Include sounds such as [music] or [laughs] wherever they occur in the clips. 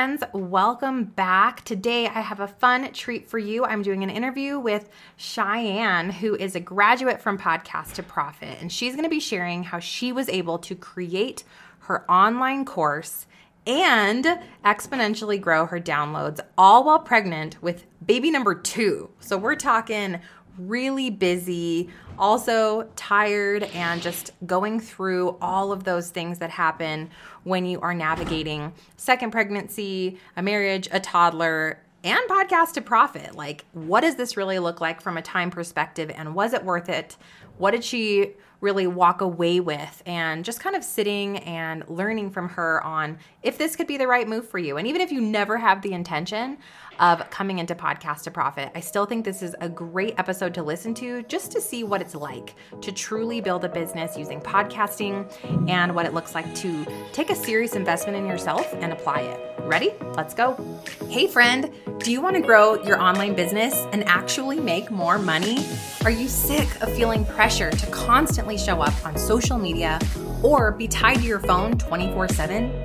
Friends, welcome back. Today I have a fun treat for you. I'm doing an interview with Cheyanne, who is a graduate from Podcast to Profit, and she's going to be sharing how she was able to create her online course and exponentially grow her downloads all while pregnant with baby number two. So we're talking really busy, also tired, and just going through all of those things that happen when you are navigating second pregnancy, a marriage, a toddler, and podcast to profit. Like, what does this really look like from a time perspective? And was it worth it? What did she really walk away with? And just kind of sitting and learning from her on if this could be the right move for you. And even if you never have the intention, of coming into Podcast to Profit. I still think this is a great episode to listen to just to see what it's like to truly build a business using podcasting and what it looks like to take a serious investment in yourself and apply it. Ready? Let's go. Hey, friend, do you want to grow your online business and actually make more money? Are you sick of feeling pressure to constantly show up on social media or be tied to your phone 24 7?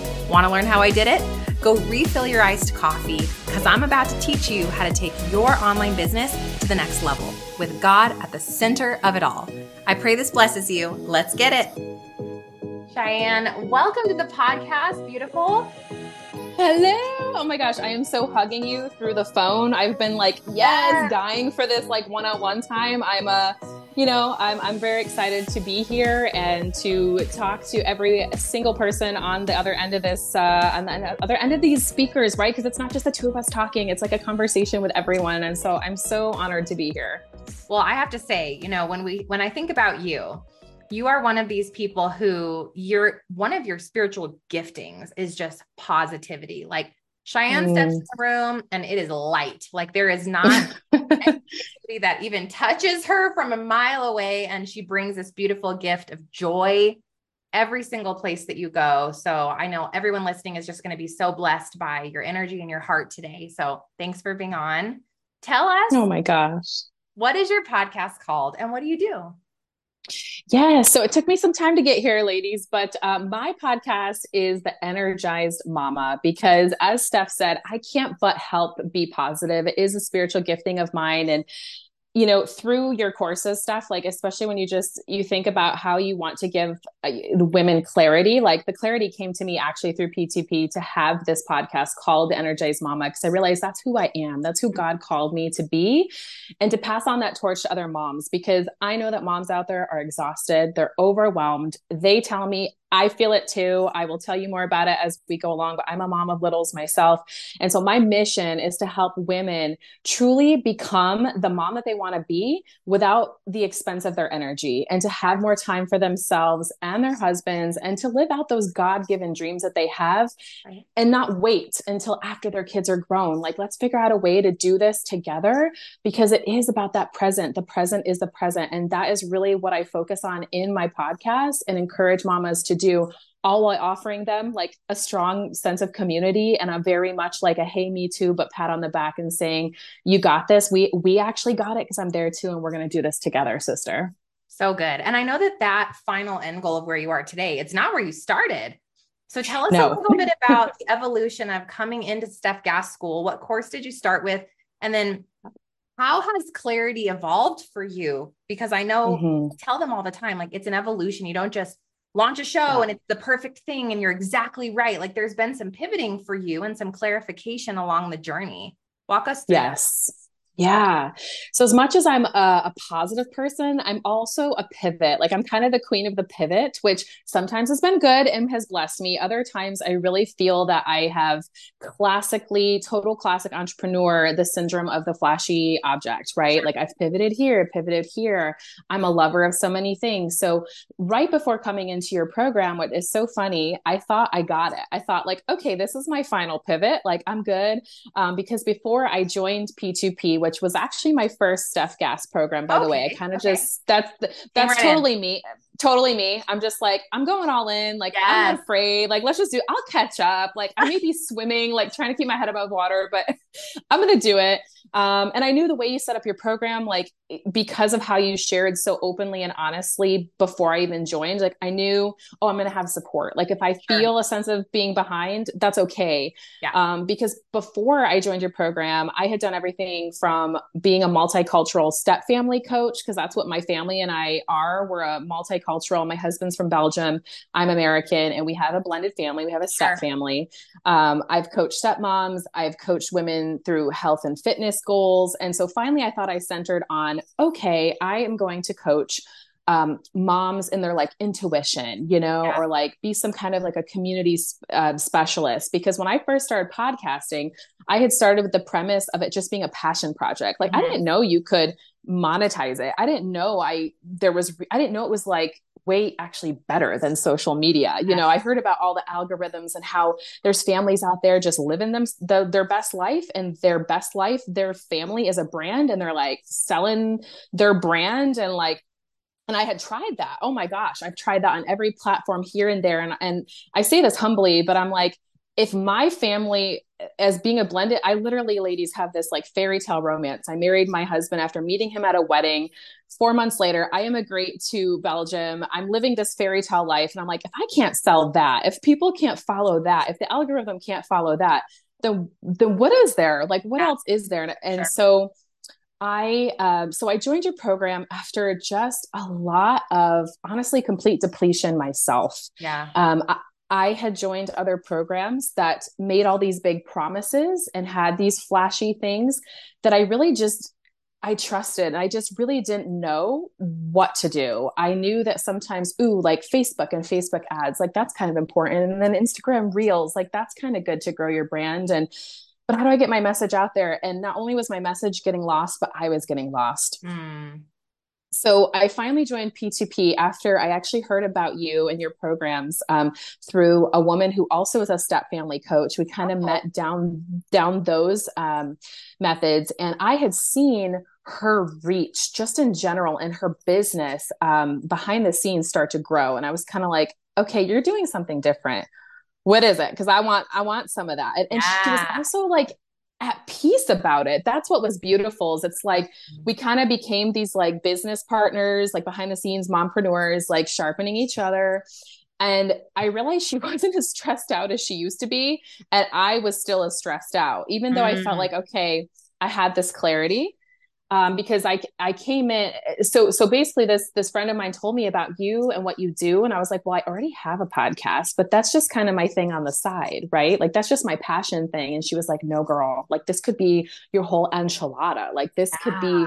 Want to learn how I did it? Go refill your iced coffee because I'm about to teach you how to take your online business to the next level with God at the center of it all. I pray this blesses you. Let's get it. Cheyanne, welcome to the podcast. Beautiful. Hello. Oh my gosh, I am so hugging you through the phone. I've been like, yes, dying for this like one-on-one time. I'm a you know, I'm, I'm very excited to be here and to talk to every single person on the other end of this, uh, on the other end of these speakers, right? Because it's not just the two of us talking, it's like a conversation with everyone. And so I'm so honored to be here. Well, I have to say, you know, when we, when I think about you, you are one of these people who you're one of your spiritual giftings is just positivity. Like Cheyanne mm. steps in the room and it is light. Like there is not [laughs] anybody that even touches her from a mile away. And she brings this beautiful gift of joy every single place that you go. So I know everyone listening is just going to be so blessed by your energy and your heart today. So thanks for being on. Tell us. Oh my gosh. What is your podcast called and what do you do? Yeah, so it took me some time to get here, ladies, but um, my podcast is The Energized Mama because, as Stef said, I can't but help be positive. It is a spiritual gifting of mine. And you know through your courses stuff like especially when you just you think about how you want to give uh, women clarity like the clarity came to me actually through p2p to have this podcast called the energized mama because i realized that's who i am. That's who god called me to be and to pass on that torch to other moms because i know that moms out there are exhausted they're overwhelmed. They tell me I feel it too. I will tell you more about it as we go along, but I'm a mom of littles myself. And so my mission is to help women truly become the mom that they want to be without the expense of their energy and to have more time for themselves and their husbands and to live out those God given dreams that they have right. and not wait until after their kids are grown. Like, let's figure out a way to do this together because it is about that present. The present is the present. And that is really what I focus on in my podcast and encourage mamas to do all while offering them like a strong sense of community and a very much like a hey me too but pat on the back and saying you got this. We we actually got it because i'm there too and we're going to do this together sister. So good. And i know that that final end goal of where you are today it's not where you started. So tell us no. a little bit about the evolution of coming into stef gass school. What course did you start with? And then how has clarity evolved for you? Because i know mm-hmm. tell them all the time like it's an evolution. You don't just launch a show yeah. and it's the perfect thing and you're exactly right. Like there's been some pivoting for you and some clarification along the journey. Walk us through. Yes. Yeah. So as much as I'm a, a, positive person, I'm also a pivot. Like I'm kind of the queen of the pivot, which sometimes has been good and has blessed me. Other times I really feel that I have classically, total classic entrepreneur, the syndrome of the flashy object, right? Like I've pivoted here, pivoted here. I'm a lover of so many things. So right before coming into your program, what is so funny, I thought I got it. I thought like, okay, this is my final pivot. Like I'm good. Um, because before I joined P2P, which which was actually my first Stef Gass program, by okay. the way. I kind of okay. just that's that's totally in. me totally me. I'm just like, I'm going all in. Like, yes. I'm not afraid. Like, let's just do, I'll catch up. Like, I may be [laughs] swimming, like trying to keep my head above water, but [laughs] I'm going to do it. Um, and I knew the way you set up your program, like, because of how you shared so openly and honestly before I even joined, like, I knew, oh, I'm going to have support. Like, if I sure. feel a sense of being behind, that's okay. Yeah. Um, because before I joined your program, I had done everything from being a multicultural step family coach, because that's what my family and I are. We're a multicultural multicultural. My husband's from Belgium. I'm American, and we have a blended family. We have a step sure. family. Um, I've coached stepmoms. I've coached women through health and fitness goals. And so finally, I thought I centered on okay, I am going to coach um, moms in their like intuition, you know, yeah. or like be some kind of like a community uh, specialist. Because when I first started podcasting, I had started with the premise of it just being a passion project. Like mm-hmm. I didn't know you could monetize it. I didn't know I there was I didn't know it was like way actually better than social media. You know, I heard about all the algorithms and how there's families out there just living them the, their best life and their best life, their family is a brand and they're like selling their brand and like and I had tried that. Oh my gosh, I've tried that on every platform here and there. And and I say this humbly, but I'm like if my family as being a blended i literally ladies have this like fairy tale romance. I married my husband after meeting him at a wedding. Four months later i immigrate to belgium i'm living this fairy tale life. And i'm like if i can't sell that if people can't follow that if the algorithm can't follow that then then what is there? Like what yeah. else is there? And, and sure. so I um, so I joined your program after just a lot of honestly complete depletion myself. Yeah. Um, I, I had joined other programs that made all these big promises and had these flashy things that I really just I trusted. I just really didn't know what to do. I knew that sometimes, ooh, like Facebook and Facebook ads, like that's kind of important. And then Instagram reels, like that's kind of good to grow your brand. And but how do I get my message out there? And not only was my message getting lost, but I was getting lost. Mm so I finally joined P2P after I actually heard about you and your programs um, through a woman who also is a step family coach. We kind of uh-huh. met down down those um, methods, and I had seen her reach just in general in her business um, behind the scenes start to grow, and I was kind of like, okay, you're doing something different. What is it? Because I want I want some of that, and, and yeah. she was also like at peace about it. That's what was beautiful. Is it's like mm-hmm. we kind of became these like business partners, like behind the scenes mompreneurs, like sharpening each other. And I realized she [laughs] wasn't as stressed out as she used to be. And I was still as stressed out, even though mm-hmm. I felt mm. like, okay, I had this clarity um, because I I came in so so basically this this friend of mine told me about you and what you do and I was like well I already have a podcast but that's just kind of my thing on the side right? Like that's just my passion thing. And she was like no girl like this could be your whole enchilada. Like this could be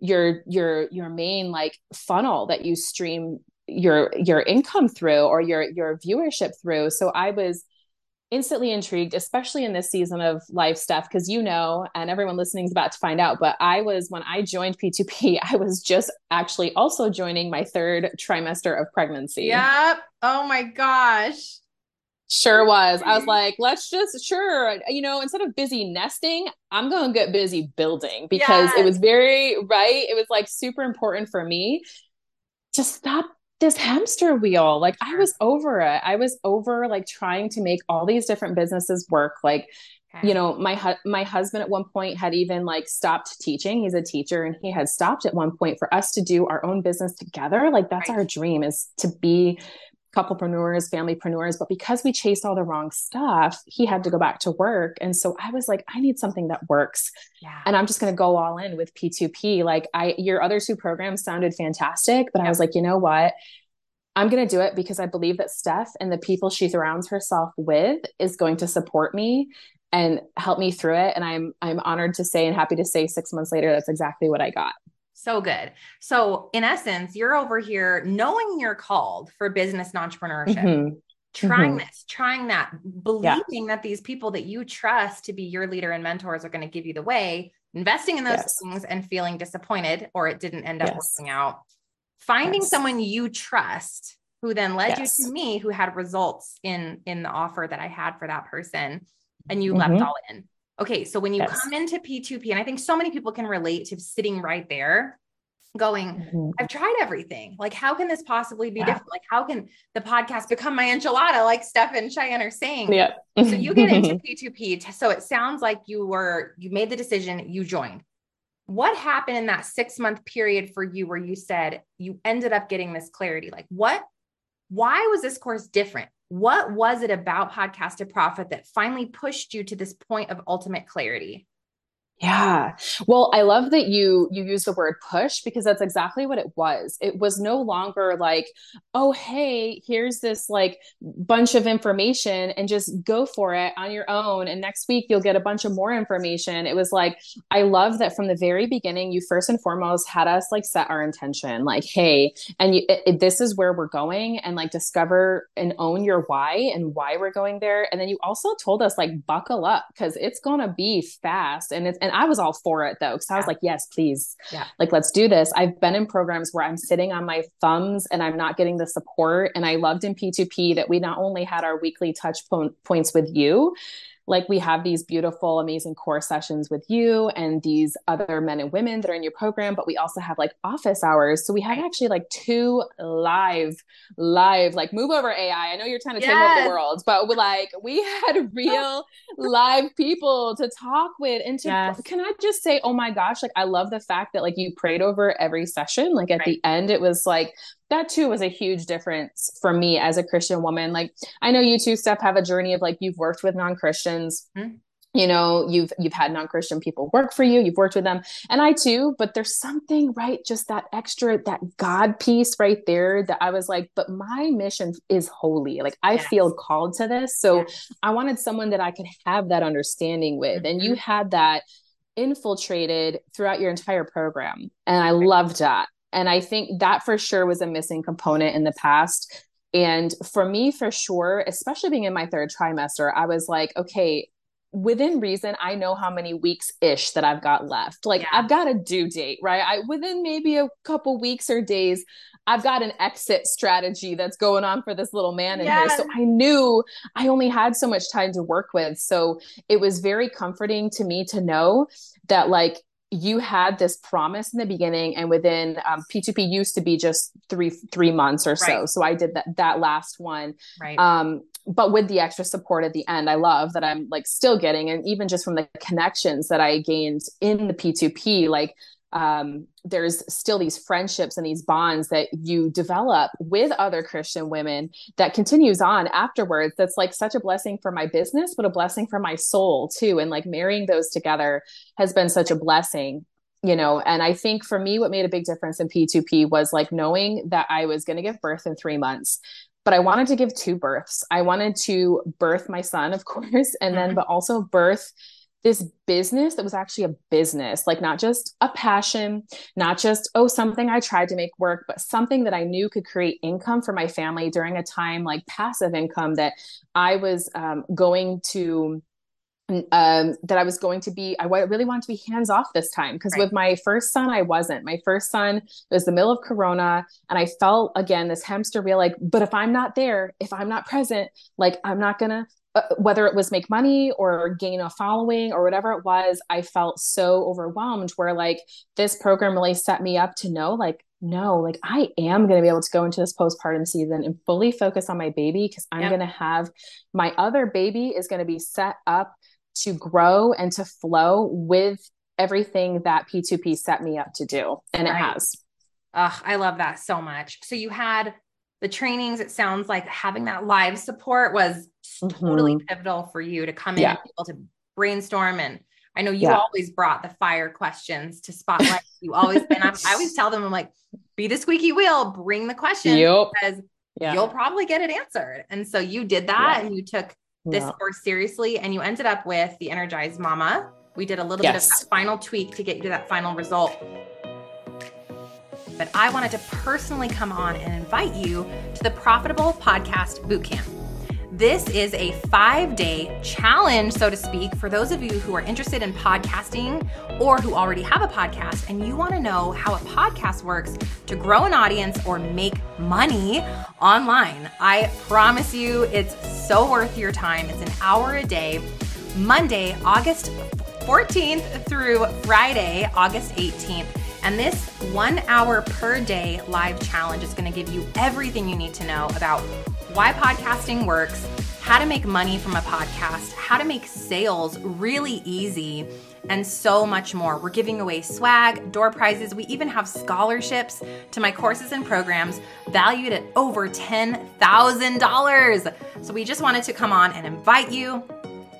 your your your main like funnel that you stream your your income through or your your viewership through. So I was instantly intrigued, especially in this season of life stuff, because you know, and everyone listening is about to find out. But I was, when I joined P2P, [laughs] I was just actually also joining my third trimester of pregnancy. Yep. Oh my gosh. Sure was. I was like, let's just, sure, you know, instead of busy nesting, I'm going to get busy building because yes. it was very, right? It was like super important for me to stop this hamster wheel. Like I was over it. I was over like trying to make all these different businesses work. Like, okay. you know, my hu- my husband at one point had even like stopped teaching. He's a teacher and he had stopped at one point for us to do our own business together. Like that's right. our dream is to be couplepreneurs, familypreneurs, but because we chased all the wrong stuff, he had to go back to work. And so I was like, I need something that works. Yeah. And I'm just going to go all in with P2P. Like I your other two programs sounded fantastic, but yep. I was like, you know what? I'm going to do it because I believe that Steph and the people she surrounds herself with is going to support me and help me through it and I'm I'm honored to say and happy to say 6 months later that's exactly what I got. So good. So, in essence, you're over here knowing you're called for business and entrepreneurship, mm-hmm. trying mm-hmm. this, trying that, believing yeah. that these people that you trust to be your leader and mentors are going to give you the way, investing in those yes. things and feeling disappointed or it didn't end up yes. working out. Finding yes. someone you trust who then led you to me who had results in in the offer that I had for that person and you mm-hmm. left all in Okay, so when you Yes. come into P2P, and I think so many people can relate to sitting right there going, Mhm. I've tried everything. Like, how can this possibly be Yeah. different? Like, how can the podcast become my enchilada, like Stef and Cheyanne are saying? Yeah. So you get into [laughs] P2P. t- So it sounds like you were, you made the decision, you joined. What happened in that six month period for you where you said you ended up getting this clarity? Like, what, why was this course different? What was it about Podcast to Profit that finally pushed you to this point of ultimate clarity? Yeah. Well, I love that you you use the word push because that's exactly what it was. It was no longer like, "Oh, hey, here's this like bunch of information and just go for it on your own and next week you'll get a bunch of more information." It was like I love that from the very beginning you first and foremost had us like set our intention like, "Hey, and you, it, it- this is where we're going and like discover and own your why and why we're going there." And then you also told us like buckle up because it's going to be fast and it's and I was all for it though, because I was Yeah. like, yes, please. Yeah. Like, let's do this. I've been in programs where I'm sitting on my thumbs and I'm not getting the support. And I loved in P2P that we not only had our weekly touch po- points with you, like we have these beautiful, amazing core sessions with you and these other men and women that are in your program, but we also have like office hours. So we have actually like two live, live, like move over AI. I know you're trying to take over the world, but like we had [laughs] real live people to talk with and to Yes. can I just say, oh my gosh, like I love the fact that like you prayed over every session. Like at Right. the end, it was like that too was a huge difference for me as a Christian woman. Like I know you two, Stef, have a journey of like you've worked with non-Christians. Mhm. You know, you've you've had non-Christian people work for you, you've worked with them, and I too, but there's something right, just that extra, that God piece right there that I was like, but my mission is holy. Like I Yes. feel called to this. So Yes. I wanted someone that I could have that understanding with. And you Mhm. had that infiltrated throughout your entire program. And I loved that. And I think that for sure was a missing component in the past. And for me, for sure, especially being in my third trimester, I was like, okay, within reason, I know how many weeks ish that I've got left. Like Yeah. I've got a due date, right? I within maybe a couple weeks or days, I've got an exit strategy that's going on for this little man in here. So I knew I only had so much time to work with. So it was very comforting to me to know that like you had this promise in the beginning and within um, p2p used to be just three three months or so Right. so i did that that last one Right. um but with the extra support at the end i love that i'm like still getting and even just from the connections that i gained in the p2p like um, there's still these friendships and these bonds that you develop with other Christian women that continues on afterwards. That's like such a blessing for my business, but a blessing for my soul too. And like marrying those together has been such a blessing, you know. And I think for me, what made a big difference in P2P was like knowing that I was going to give birth in three months. But I wanted to give two births. I wanted to birth my son, of course, and then, Mhm. but also birth this business that was actually a business, like not just a passion, not just, oh, something I tried to make work, but something that I knew could create income for my family during a time like passive income that I was um, going to. Um, that I was going to be, I really wanted to be hands off this time because Right. with my first son, I wasn't. My first son it was the middle of Corona, and I felt again this hamster wheel like, but if I'm not there, if I'm not present, like I'm not gonna uh, whether it was make money or gain a following or whatever it was, I felt so overwhelmed where like this program really set me up to know like, no, like I am going to be able to go into this postpartum season and fully focus on my baby because I'm Yep. going to have my other baby is going to be set up to grow and to flow with everything that P2P set me up to do. And it has. Ugh, I love that so much. So you had the trainings. It sounds like having that live support was totally mm-hmm. pivotal for you to come in Yeah. and be able to brainstorm. And I know you Yeah. always brought the fire questions to spotlight. [laughs] you always, and I'm, I always tell them, I'm like, be the squeaky wheel, bring the questions Yep. because Yeah. you'll probably get it answered. And so you did that Yeah. and you took this course seriously and you ended up with the Energized Mama. We did a little Yes. bit of that final tweak to get you to that final result. But I wanted to personally come on and invite you to the Profitable Podcast Bootcamp. This is a five day challenge, so to speak, for those of you who are interested in podcasting or who already have a podcast and you want to know how a podcast works to grow an audience or make money online. I promise you, it's so worth your time. It's an hour a day Monday, August 14th through Friday, August 18th. And this one hour per day live challenge is going to give you everything you need to know about why podcasting works, how to make money from a podcast, how to make sales really easy, and so much more. We're giving away swag, door prizes. We even have scholarships to my courses and programs valued at over $10,000. So we just wanted to come on and invite you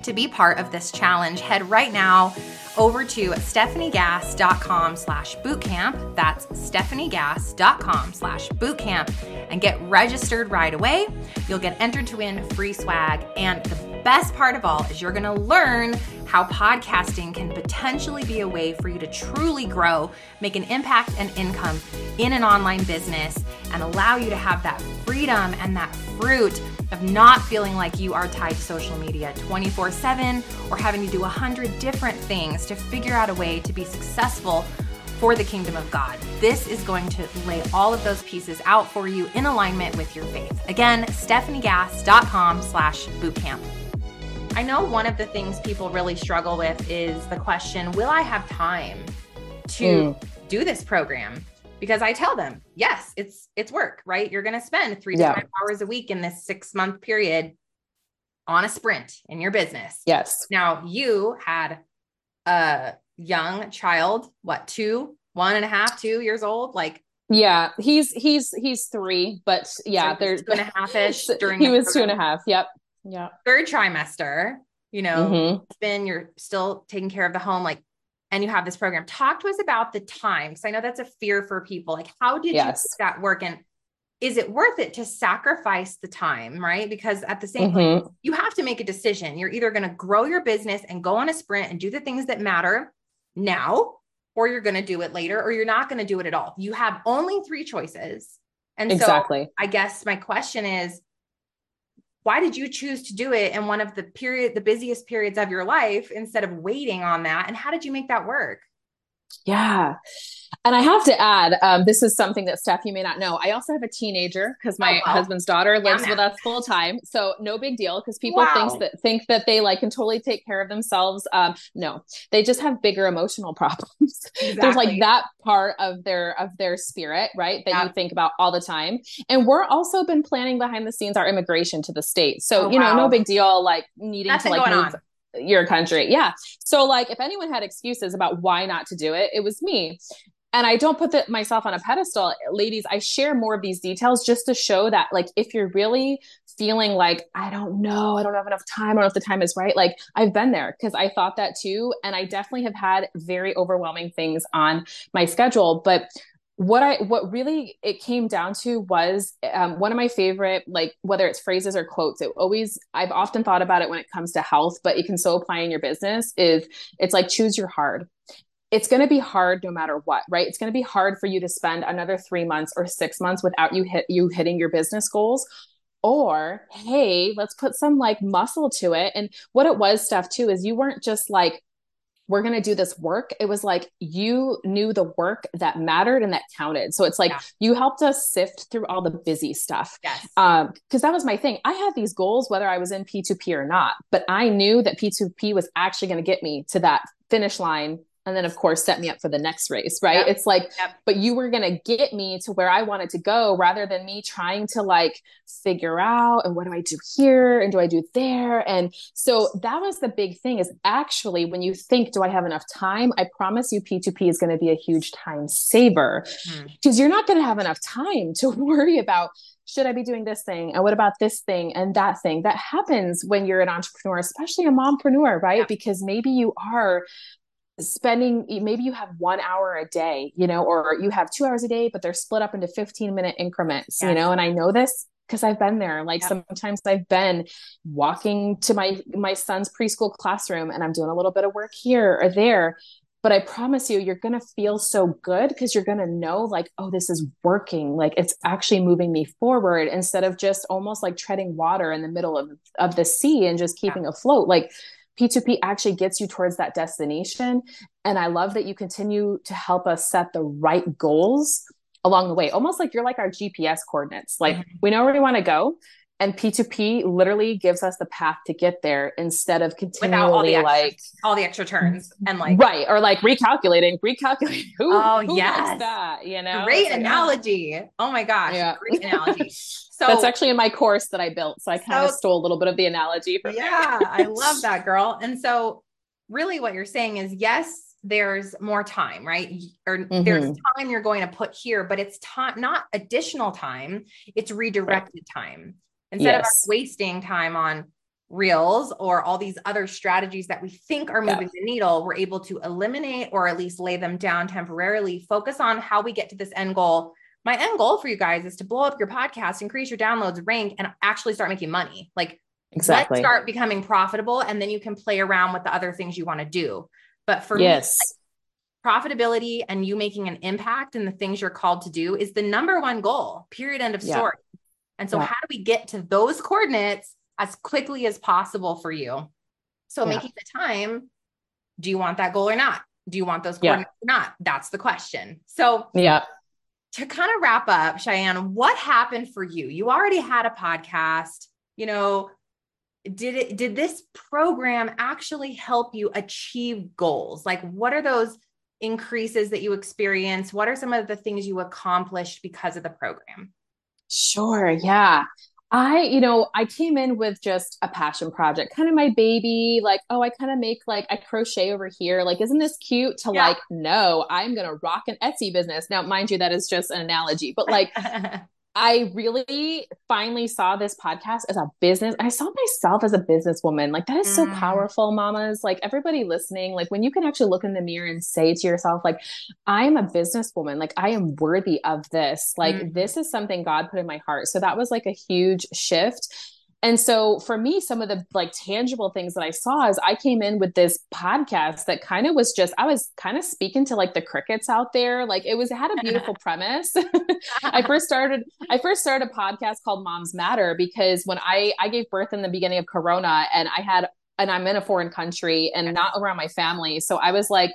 to be part of this challenge. Head right now over to stefaniegass.com slash bootcamp. That's stefaniegass.com slash bootcamp and get registered right away. You'll get entered to win free swag. And the best part of all is you're going to learn how podcasting can potentially be a way for you to truly grow, make an impact and income in an online business, and allow you to have that freedom and that fruit of not feeling like you are tied to social media 24 7 or having to do a hundred different things to figure out a way to be successful for the kingdom of God. This is going to lay all of those pieces out for you in alignment with your faith. Again, stefaniegass.com slash bootcamp. I know one of the things people really struggle with is the question, will I have time to mm. do this program? because I tell them, yes, it's it's work, right? You're going to spend 3 to 5 hours a week in this 6 month period on a sprint in your business. Yes. Now you had a young child, what, two, one and a half, two years old, like yeah, he's he's he's three, but yeah, so there's two and a half ish [laughs] during. he was program. two and a half. Yep. Yeah. Third trimester, you know, mm-hmm. then you're still taking care of the home. Like and you have this program. Talk to us about the time. Because I know that's a fear for people. Like, how did yes. you make that work? And is it worth it to sacrifice the time? Right. Because at the same mm-hmm. time, you have to make a decision. You're either going to grow your business and go on a sprint and do the things that matter now, or you're going to do it later, or you're not going to do it at all. You have only three choices. And exactly. so I guess my question is why did you choose to do it in one of the period the busiest periods of your life instead of waiting on that and how did you make that work yeah and I have to add, um, this is something that Stef, you may not know. I also have a teenager because my oh, wow. husband's daughter lives yeah, with us full time. So no big deal because people wow. think that think that they like can totally take care of themselves. Um, no, they just have bigger emotional [laughs] problems. Exactly. There's like that part of their of their spirit, right? That yeah. you think about all the time. And we're also been planning behind the scenes our immigration to the state. So, oh, you know, wow. no big deal like needing Nothing to like move. On your country. Yeah. So like if anyone had excuses about why not to do it, it was me and I don't put the, myself on a pedestal. Ladies, I share more of these details just to show that, like, if you're really feeling like, I don't know, I don't have enough time, I don't know if the time is right, like, I've been there because I thought that too. And I definitely have had very overwhelming things on my schedule. But what I what really it came down to was um, one of my favorite like whether it's phrases or quotes. It always I've often thought about it when it comes to health, but it can so apply in your business. Is it's like choose your hard it's going to be hard no matter what right it's going to be hard for you to spend another 3 months or 6 months without you hit you hitting your business goals or hey let's put some like muscle to it and what it was stuff too is you weren't just like we're going to do this work it was like you knew the work that mattered and that counted so it's like yeah. you helped us sift through all the busy stuff yes. um because that was my thing i had these goals whether i was in p2p or not but i knew that p2p was actually going to get me to that finish line and then of course set me up for the next race right yep. it's like yep. but you were going to get me to where i wanted to go rather than me trying to like figure out and what do i do here and do i do there and so that was the big thing is actually when you think do i have enough time i promise you p2p is going to be a huge time saver because mm. you're not going to have enough time to [laughs] worry about should I be doing this thing? And what about this thing and that thing? That happens when you're an entrepreneur, especially a mompreneur, right? Yeah. Because maybe you are spending maybe you have one hour a day you know or you have two hours a day but they're split up into 15 minute increments yes. you know and i know this because i've been there like sometimes i've been walking to my my son's preschool classroom and i'm doing a little bit of work here or there but i promise you you're going to feel so good because you're going to know like oh this is working like it's actually moving me forward instead of just almost like treading water in the middle of of the sea and just keeping yeah. afloat like P2P actually gets you towards that destination. And I love that you continue to help us set the right goals along the way, almost like you're like our GPS coordinates. Like mm-hmm. we know where we want to go. And P2P literally gives us the path to get there instead of continually all the extra, like all the extra turns and like right or like recalculating, recalculating. [laughs] Who, oh who yes, that you know, great like, analogy. Oh my gosh, yeah. great analogy. [laughs] So that's actually in my course that I built, so I kind so, of stole a little bit of the analogy from. Yeah, I [laughs] love that girl. And so, really, what you're saying is yes, there's more time, right? Or mm-hmm. there's time you're going to put here, but it's time, not additional time, it's redirected right. time. Instead yes. of wasting time on reels or all these other strategies that we think are moving yeah. the needle, we're able to eliminate or at least lay them down temporarily, focus on how we get to this end goal. My end goal for you guys is to blow up your podcast, increase your downloads, rank, and actually start making money. Like, exactly. Let's start becoming profitable, and then you can play around with the other things you want to do. But for yes. me, profitability and you making an impact in the things you're called to do is the number one goal, period, end of story. Yeah. And so, yeah. how do we get to those coordinates as quickly as possible for you? So, yeah. making the time, do you want that goal or not? Do you want those coordinates or not? That's the question. So, yeah. To kind of wrap up, Cheyanne, what happened for you? You already had a podcast, you know, did it did this program actually help you achieve goals like what are those increases that you experience what are some of the things you accomplished because of the program sure yeah. I you know i came in with just a passion project kind of my baby like oh i kind of make like i crochet over here. Like isn't this cute to yeah. like no i'm gonna rock an etsy business? Now mind you that is just an analogy but like [laughs] I really finally saw this podcast as a business. I saw myself as a businesswoman. Like that is mm. so powerful, mamas. Like everybody listening, like when you can actually look in the mirror and say to yourself, like, I am a businesswoman. Like I am worthy of this. Like mm. this is something God put in my heart. So that was like a huge shift. And so for me, some of the like tangible things that I saw is I came in with this podcast that kind of was just, I was kind of speaking to like the crickets out there. Like it was, it had a [laughs] beautiful premise. [laughs] I first started, I first started a podcast called Moms Matter because when I, I gave birth in the beginning of Corona and I had, and I'm in a foreign country and not around my family. So I was like,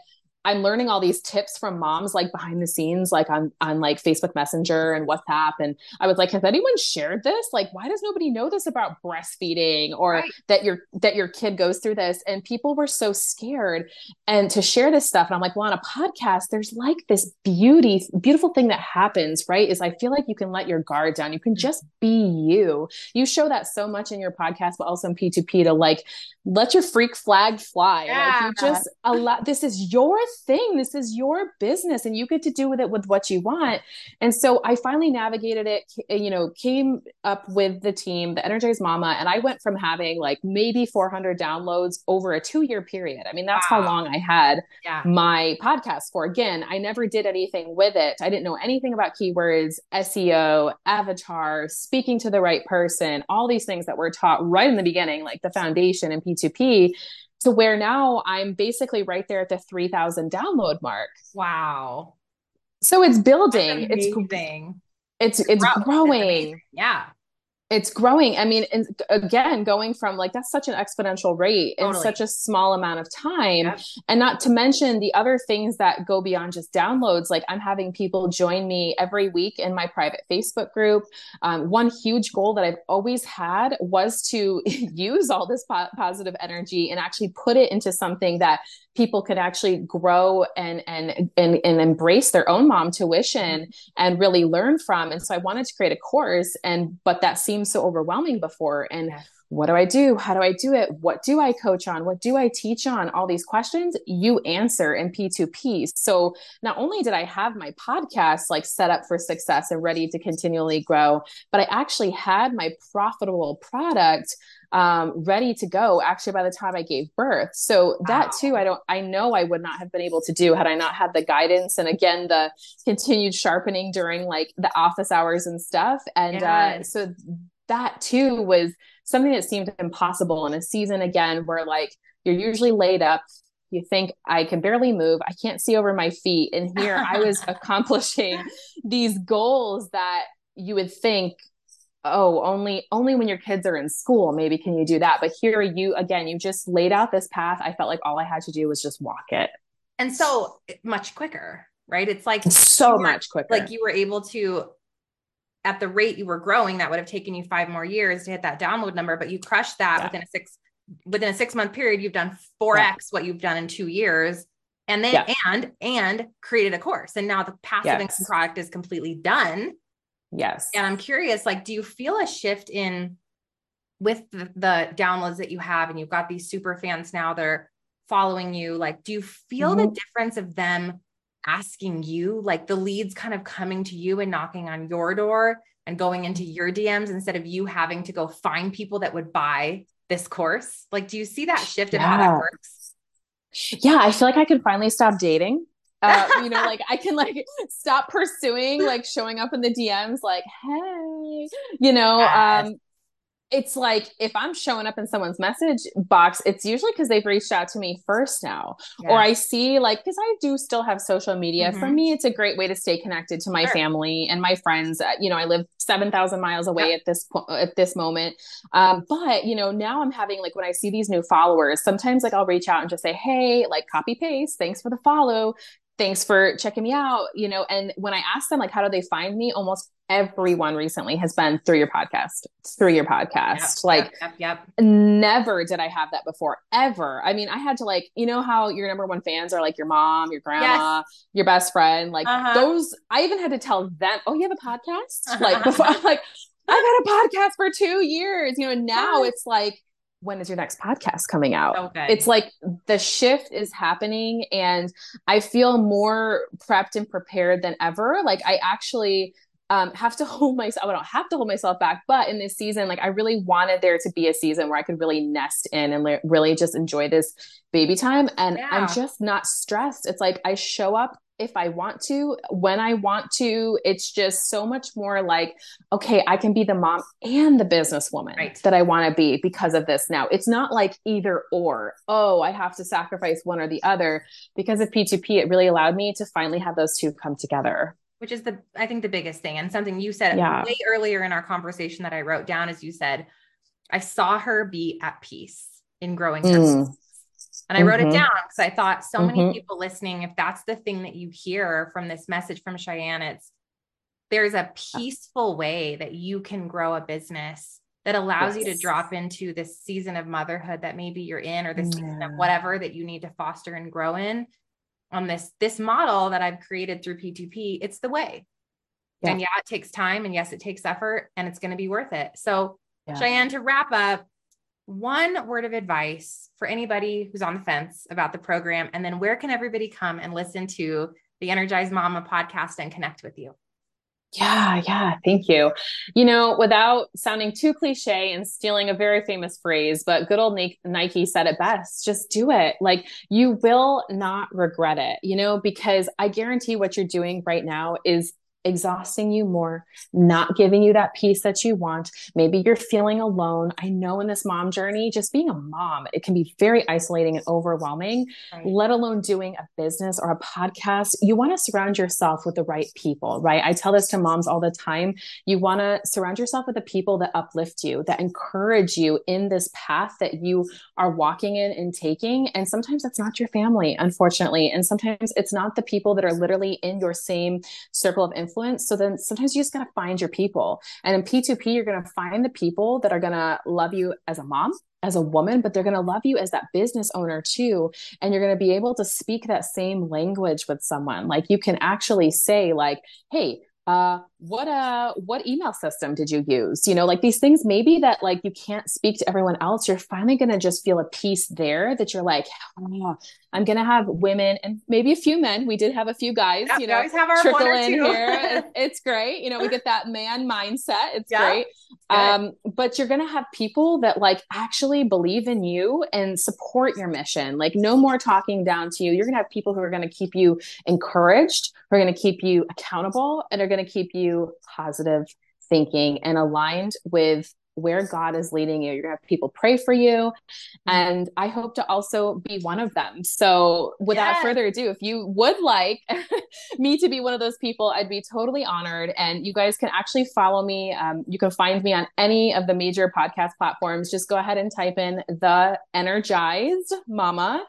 I'm learning all these tips from moms like behind the scenes, like on on like Facebook Messenger and WhatsApp. And I was like, has anyone shared this? Like, why does nobody know this about breastfeeding or right. that your that your kid goes through this? And people were so scared and to share this stuff. And I'm like, well, on a podcast, there's like this beauty, beautiful thing that happens, right? Is I feel like you can let your guard down. You can mm. just be you. You show that so much in your podcast, but also in P2P to like let your freak flag fly. Yeah. Like you just allow this is your thing. This is your business and you get to do with it with what you want. And so I finally navigated it, you know, came up with the team, the Energized Mama, and I went from having like maybe 400 downloads over a two year period. I mean, that's wow. how long I had yeah. my podcast for. Again, I never did anything with it. I didn't know anything about keywords, SEO, avatar, speaking to the right person, all these things that were taught right in the beginning, like the foundation and P2P to where now I'm basically right there at the 3000 download mark. Wow. So it's building. It's it's it's growing. Yeah it's growing i mean and again going from like that's such an exponential rate totally. in such a small amount of time yep. and not to mention the other things that go beyond just downloads like i'm having people join me every week in my private facebook group um, one huge goal that i've always had was to [laughs] use all this po- positive energy and actually put it into something that people could actually grow and and and, and embrace their own mom tuition mm-hmm. and really learn from and so i wanted to create a course and but that seemed so overwhelming before and what do I do? How do I do it? What do I coach on? What do I teach on? All these questions you answer in P2P. So not only did I have my podcast like set up for success and ready to continually grow, but I actually had my profitable product um, ready to go actually by the time I gave birth. So wow. that too, I don't, I know I would not have been able to do had I not had the guidance and again, the continued sharpening during like the office hours and stuff. And uh, yes. uh, so that too was something that seemed impossible in a season again where like you're usually laid up you think I can barely move, I can't see over my feet. And here I was [laughs] accomplishing these goals that you would think oh only only when your kids are in school maybe can you do that but here you again you just laid out this path i felt like all i had to do was just walk it and so much quicker right it's like so much quicker like you were able to at the rate you were growing, that would have taken you five more years to hit that download number, but you crushed that yeah. within a six within a six month period. You've done four yeah. x what you've done in two years, and then yeah. and and created a course, and now the passive yes. income product is completely done. Yes, and I'm curious, like, do you feel a shift in with the, the downloads that you have, and you've got these super fans now that are following you? Like, do you feel mm-hmm. the difference of them? asking you, like the leads kind of coming to you and knocking on your door and going into your DMs instead of you having to go find people that would buy this course? Like, do you see that shift in yeah. how that works? Yeah, I feel like I can finally stop dating. Uh, [laughs] you know, like I can like stop pursuing, like showing up in the DMs, like, hey, you know, um, it's like if I'm showing up in someone's message box, it's usually because they've reached out to me first now. Yeah. Or I see, like, because I do still have social media. Mm-hmm. For me, it's a great way to stay connected to my sure. family and my friends. Uh, you know, I live 7,000 miles away at this point, at this moment. Um, but, you know, now I'm having, like, when I see these new followers, sometimes, like, I'll reach out and just say, hey, like, copy paste, thanks for the follow thanks for checking me out you know and when i ask them like how do they find me almost everyone recently has been through your podcast through your podcast. Yep, like yep, yep, never did i have that before ever. I mean i had to like you know how your number one fans are like your mom your grandma yes. your best friend like uh-huh. those i even had to tell them oh you have a podcast? Like [laughs] before [laughs] like i've had a podcast for two years you know and now it's like when is your next podcast coming out? Okay. It's like the shift is happening and I feel more prepped and prepared than ever. Like I actually um, have to [laughs] hold myself. I don't have to hold myself back, but in this season, like I really wanted there to be a season where I could really nest in and le- really just enjoy this baby time. And yeah. I'm just not stressed. It's like I show up if I want to, when I want to. It's just so much more like, okay, I can be the mom and the businesswoman right. that I want to be because of this now. It's not like either or, oh, I have to sacrifice one or the other. Because of P2P, it really allowed me to finally have those two come together. Which is the, I think, the biggest thing. And something you said yeah. way earlier in our conversation that I wrote down is you said, I saw her be at peace in growing mm. And I wrote mm-hmm. it down because I thought so mm-hmm. many people listening, if that's the thing that you hear from this message from Cheyanne, it's there's a peaceful way that you can grow a business that allows yes. you to drop into this season of motherhood that maybe you're in or this yeah. season of whatever that you need to foster and grow in on this this model that I've created through P2P it's the way yeah. and yeah it takes time and yes it takes effort and it's going to be worth it so yeah. Cheyanne to wrap up one word of advice for anybody who's on the fence about the program? And then where can everybody come and listen to the Energized Mama podcast and connect with you? Yeah, yeah, thank you. You know, without sounding too cliche and stealing a very famous phrase, but good old Nike said it best just do it. Like, you will not regret it, you know, because I guarantee what you're doing right now is exhausting you more, not giving you that peace that you want. Maybe you're feeling alone. I know in this mom journey, just being a mom, it can be very isolating and overwhelming, right. let alone doing a business or a podcast. You want to surround yourself with the right people, right? I tell this to moms all the time. You want to surround yourself with the people that uplift you, that encourage you in this path that you are walking in and taking. And sometimes that's not your family, unfortunately. And sometimes it's not the people that are literally in your same circle of influence influence. So then sometimes you just got to find your people. And in P2P, you're going to find the people that are going to love you as a mom, as a woman, but they're going to love you as that business owner too. And you're going to be able to speak that same language with someone. Like you can actually say, like, hey, uh, what uh what email system did you use? You know like these things maybe that like you can't speak to everyone else. You're finally going to just feel a peace there that you're like oh, i'm going to have women and maybe a few men. We did have a few guys you know always have our trickle in here. [laughs] It's great. You know we get that man mindset. It's yeah, great. Um but you're going to have people that like actually believe in you and support your mission. Like no more talking down to you. You're going to have people who are going to keep you encouraged who are going to keep you accountable and are going to keep you positive thinking and aligned with where God is leading you. You're going to have people pray for you. And I hope to also be one of them. So, without yes. further ado, if you would like [laughs] me to be one of those people, I'd be totally honored. And you guys can actually follow me. Um, you can find me on any of the major podcast platforms. Just go ahead and type in the energized mama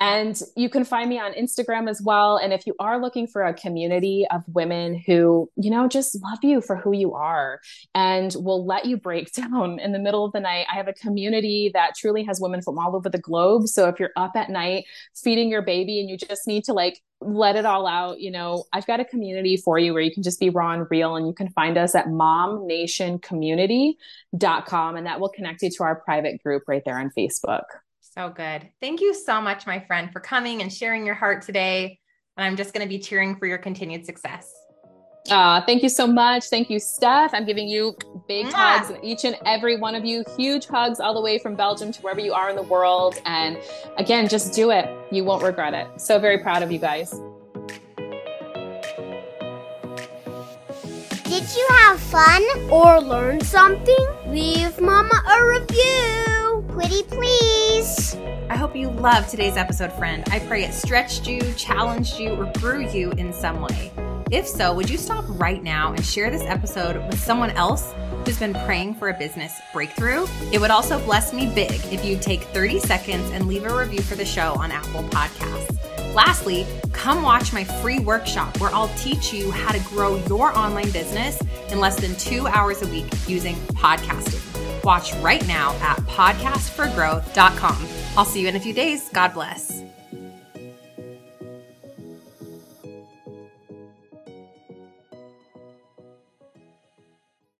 And you can find me on Instagram as well. And if you are looking for a community of women who, you know, just love you for who you are and will let you break [laughs] down in the middle of the night, I have a community that truly has women from all over the globe. So if you're up at night feeding your baby and you just need to like let it all out, you know, I've got a community for you where you can just be raw and real. And you can find us at momnationcommunity.com and that will connect you to our private group right there on Facebook. So good. Thank you so much, my friend, for coming and sharing your heart today. And I'm just going to be cheering for your continued success. Uh, thank you so much. Thank you, Stef. I'm giving you big Mwah. hugs, and each and every one of you, huge hugs all the way from Belgium to wherever you are in the world. And again, just do it. You won't regret it. So very proud of you guys. Did you have fun or learn something? Leave Mama a review. Pretty please. I hope you loved today's episode, friend. I pray it stretched you, challenged you, or grew you in some way. If so, would you stop right now and share this episode with someone else who's been praying for a business breakthrough? It would also bless me big if you'd take 30 seconds and leave a review for the show on Apple Podcasts. Lastly, come watch my free workshop where I'll teach you how to grow your online business in less than two hours a week using podcasting. Watch right now at podcastforgrowth.com. I'll see you in a few days. God bless.